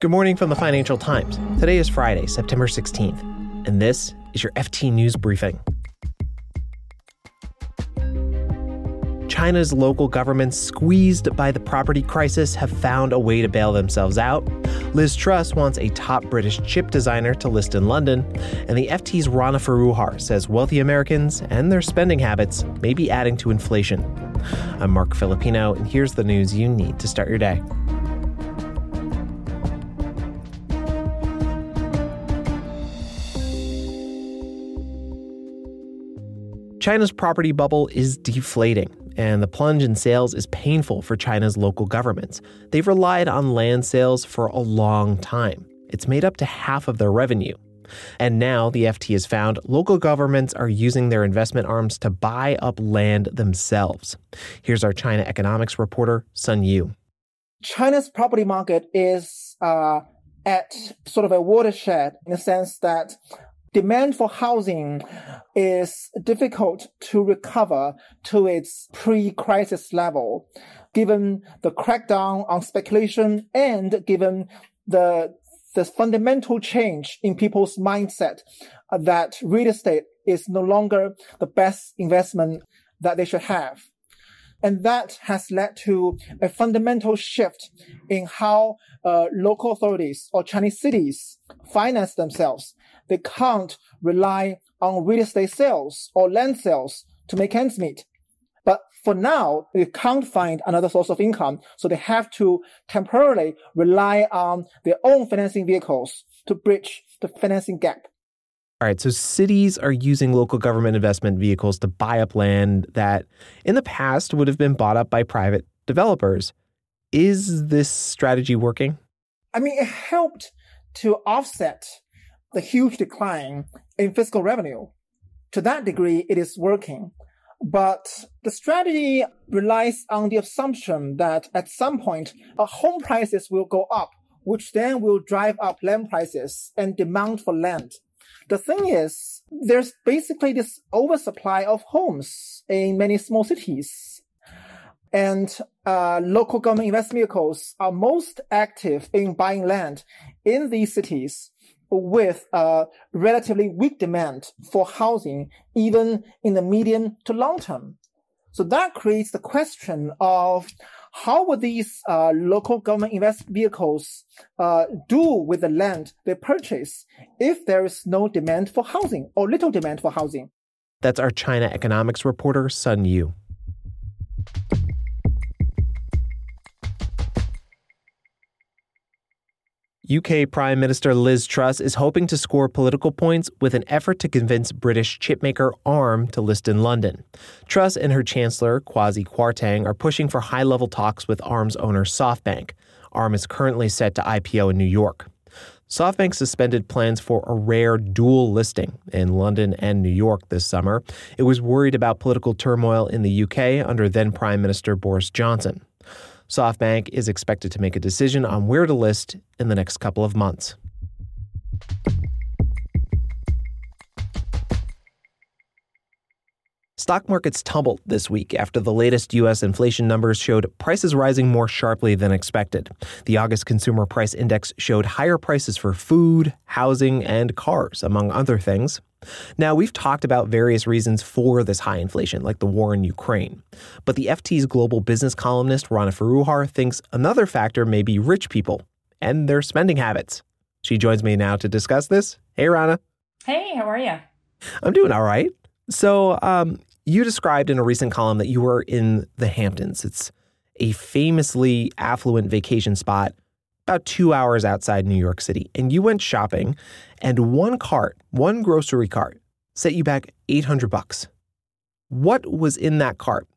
Good morning from the Financial Times. Today is Friday, September 16th, and this is your FT News Briefing. China's local governments, squeezed by the property crisis, have found a way to bail themselves out. Liz Truss wants a top British chip designer to list in London, and the FT's Rana Foroohar says wealthy Americans and their spending habits may be adding to inflation. I'm Marc Filippino, and here's the news you need to start your day. China's property bubble is deflating, and the plunge in sales is painful for China's local governments. They've relied on land sales for a long time. It's made up to half of their revenue. And now the FT has found local governments are using their investment arms to buy up land themselves. Here's our China economics reporter, Sun Yu. China's property market is uh, at sort of a watershed in the sense that demand for housing is difficult to recover to its pre-crisis level, given the crackdown on speculation and given the the fundamental change in people's mindset that real estate is no longer the best investment that they should have. And that has led to a fundamental shift in how uh, local authorities or Chinese cities finance themselves. They can't rely on real estate sales or land sales to make ends meet. But for now, they can't find another source of income, so they have to temporarily rely on their own financing vehicles to bridge the financing gap. All right, so cities are using local government investment vehicles to buy up land that in the past would have been bought up by private developers. Is this strategy working? I mean, it helped to offset the huge decline in fiscal revenue. To that degree, it is working. But the strategy relies on the assumption that at some point, uh, home prices will go up, which then will drive up land prices and demand for land. The thing is, there's basically this oversupply of homes in many small cities. And uh, local government investment vehicles are most active in buying land in these cities with a relatively weak demand for housing, even in the medium to long term. So that creates the question of how would these uh, local government invest vehicles uh, do with the land they purchase if there is no demand for housing or little demand for housing? That's our China economics reporter, Sun Yu. UK Prime Minister Liz Truss is hoping to score political points with an effort to convince British chipmaker ARM to list in London. Truss and her Chancellor, Kwasi Kwarteng, are pushing for high level talks with ARM's owner, SoftBank. ARM is currently set to IPO in New York. SoftBank suspended plans for a rare dual listing in London and New York this summer. It was worried about political turmoil in the UK under then Prime Minister Boris Johnson. SoftBank is expected to make a decision on where to list in the next couple of months. Stock markets tumbled this week after the latest U.S. inflation numbers showed prices rising more sharply than expected. The August Consumer Price Index showed higher prices for food, housing, and cars, among other things. Now, we've talked about various reasons for this high inflation, like the war in Ukraine. But the FT's global business columnist, Rana Foroohar, thinks another factor may be rich people and their spending habits. She joins me now to discuss this. Hey, Rana. Hey, how are you? I'm doing all right. So, um, you described in a recent column that you were in the Hamptons. It's a famously affluent vacation spot about two hours outside New York City, and you went shopping, and one cart, one grocery cart, set you back 800 bucks. What was in that cart?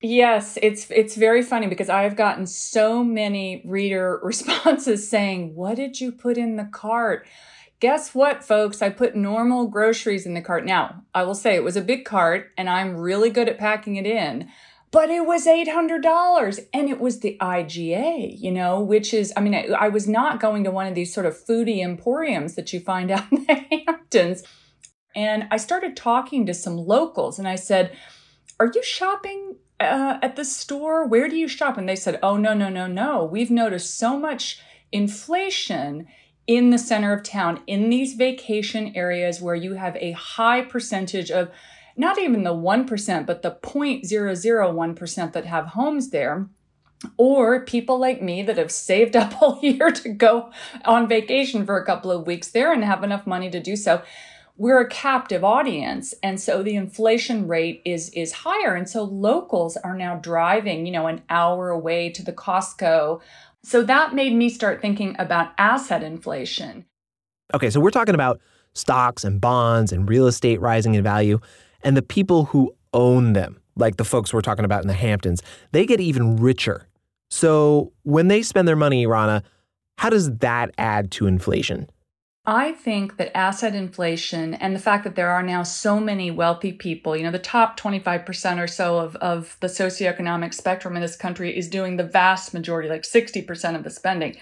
Yes, it's it's very funny because I've gotten so many reader responses saying, "What did you put in the cart?" Guess what, folks? I put normal groceries in the cart. Now, I will say it was a big cart and I'm really good at packing it in but it was $800 and it was the IGA, you know, which is, I mean, I, I, was not going to one of these sort of foodie emporiums that you find out in the Hamptons. And I started talking to some locals and I said, Are you shopping uh, at the store? Where do you shop? And they said, Oh, no, no, no, no. We've noticed so much inflation in the center of town, in these vacation areas where you have a high percentage of not even the 1%, but the 0.001% that have homes there or people like me that have saved up all year to go on vacation for a couple of weeks there and have enough money to do so we're a captive audience and so the inflation rate is is higher and so locals are now driving you know an hour away to the Costco so that made me start thinking about asset inflation okay so we're talking about stocks and bonds and real estate rising in value and the people who own them like the folks we're talking about in the Hamptons, they get even richer. So when they spend their money, Rana, how does that add to inflation? I think that asset inflation and the fact that there are now so many wealthy people, you know, the top 25% or so of, of the socioeconomic spectrum in this country is doing the vast majority, like 60% of the spending.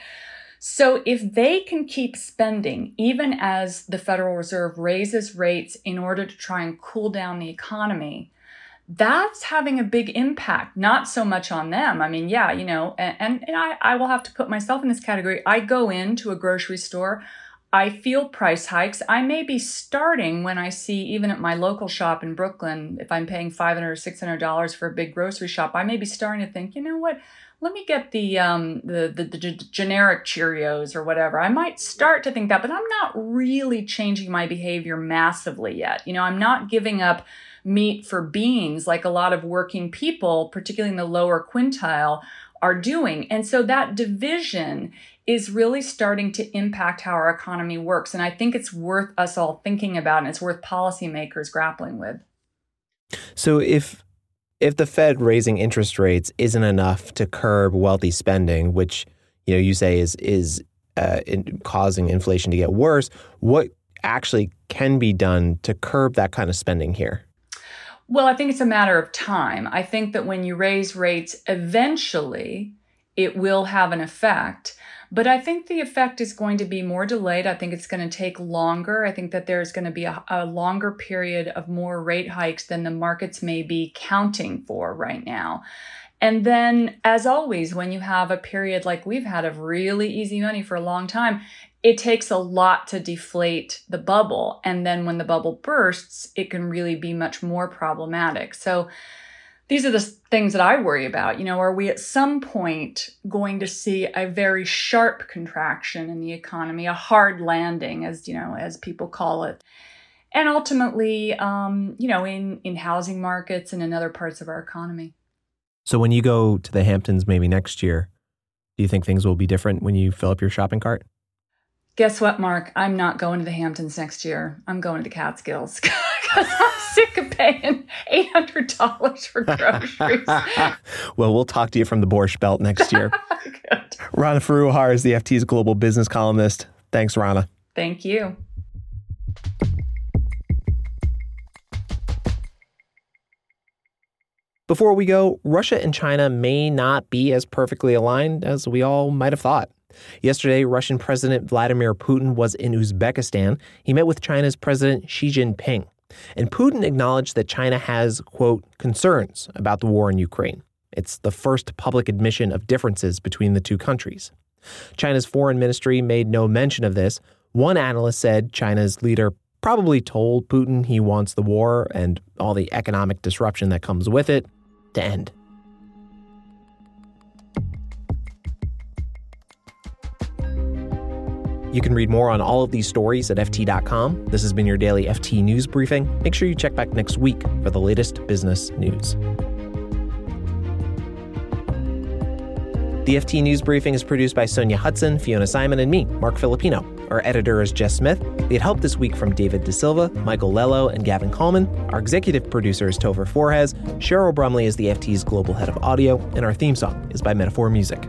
So if they can keep spending, even as the Federal Reserve raises rates in order to try and cool down the economy, that's having a big impact, not so much on them. I mean, yeah, you know, and, and I, I will have to put myself in this category. I go into a grocery store, I feel price hikes. I may be starting when I see, even at my local shop in Brooklyn, if I'm paying 500 or $600 for a big grocery shop, I may be starting to think, you know what? Let me get the, um, the, the, the generic Cheerios or whatever. I might start to think that, but I'm not really changing my behavior massively yet. You know, I'm not giving up meat for beans like a lot of working people, particularly in the lower quintile, are doing. And so that division is really starting to impact how our economy works. And I think it's worth us all thinking about and it's worth policymakers grappling with. So if if the Fed raising interest rates isn't enough to curb wealthy spending, which you know you say is is uh, in causing inflation to get worse, what actually can be done to curb that kind of spending here? Well, I think it's a matter of time. I think that when you raise rates, eventually it will have an effect. But I think the effect is going to be more delayed. I think it's going to take longer. I think that there's going to be a, a, longer period of more rate hikes than the markets may be counting for right now. And then, as always, when you have a period like we've had of really easy money for a long time, it takes a lot to deflate the bubble. And then when the bubble bursts, it can really be much more problematic. So these are the things that I worry about. You know, are we at some point going to see a very sharp contraction in the economy, a hard landing, as you know, as people call it? And ultimately, um, you know, in, in housing markets and in other parts of our economy. So when you go to the Hamptons maybe next year, do you think things will be different when you fill up your shopping cart? Guess what, Marc? I'm not going to the Hamptons next year. I'm going to the Catskills because I'm sick of paying $800 for groceries. well, we'll talk to you from the Borscht Belt next year. Good. Rana Foroohar is the FT's global business columnist. Thanks, Rana. Thank you. Before we go, Russia and China may not be as perfectly aligned as we all might have thought. Yesterday, Russian President Vladimir Putin was in Uzbekistan. He met with China's President Xi Jinping. And Putin acknowledged that China has, quote, concerns about the war in Ukraine. It's the first public admission of differences between the two countries. China's foreign ministry made no mention of this. One analyst said China's leader probably told Putin he wants the war and all the economic disruption that comes with it to end. You can read more on all of these stories at FT.com. This has been your daily FT News Briefing. Make sure you check back next week for the latest business news. The FT News Briefing is produced by Sonja Hutson, Fiona Symon, and me, Marc Filippino. Our editor is Jess Smith. We had help this week from David De Silva, Michael Lello, and Gavin Kallmann. Our executive producer is Topher Forhecz. Cheryl Brumley is the FT's global head of audio, and our theme song is by Metaphor Music.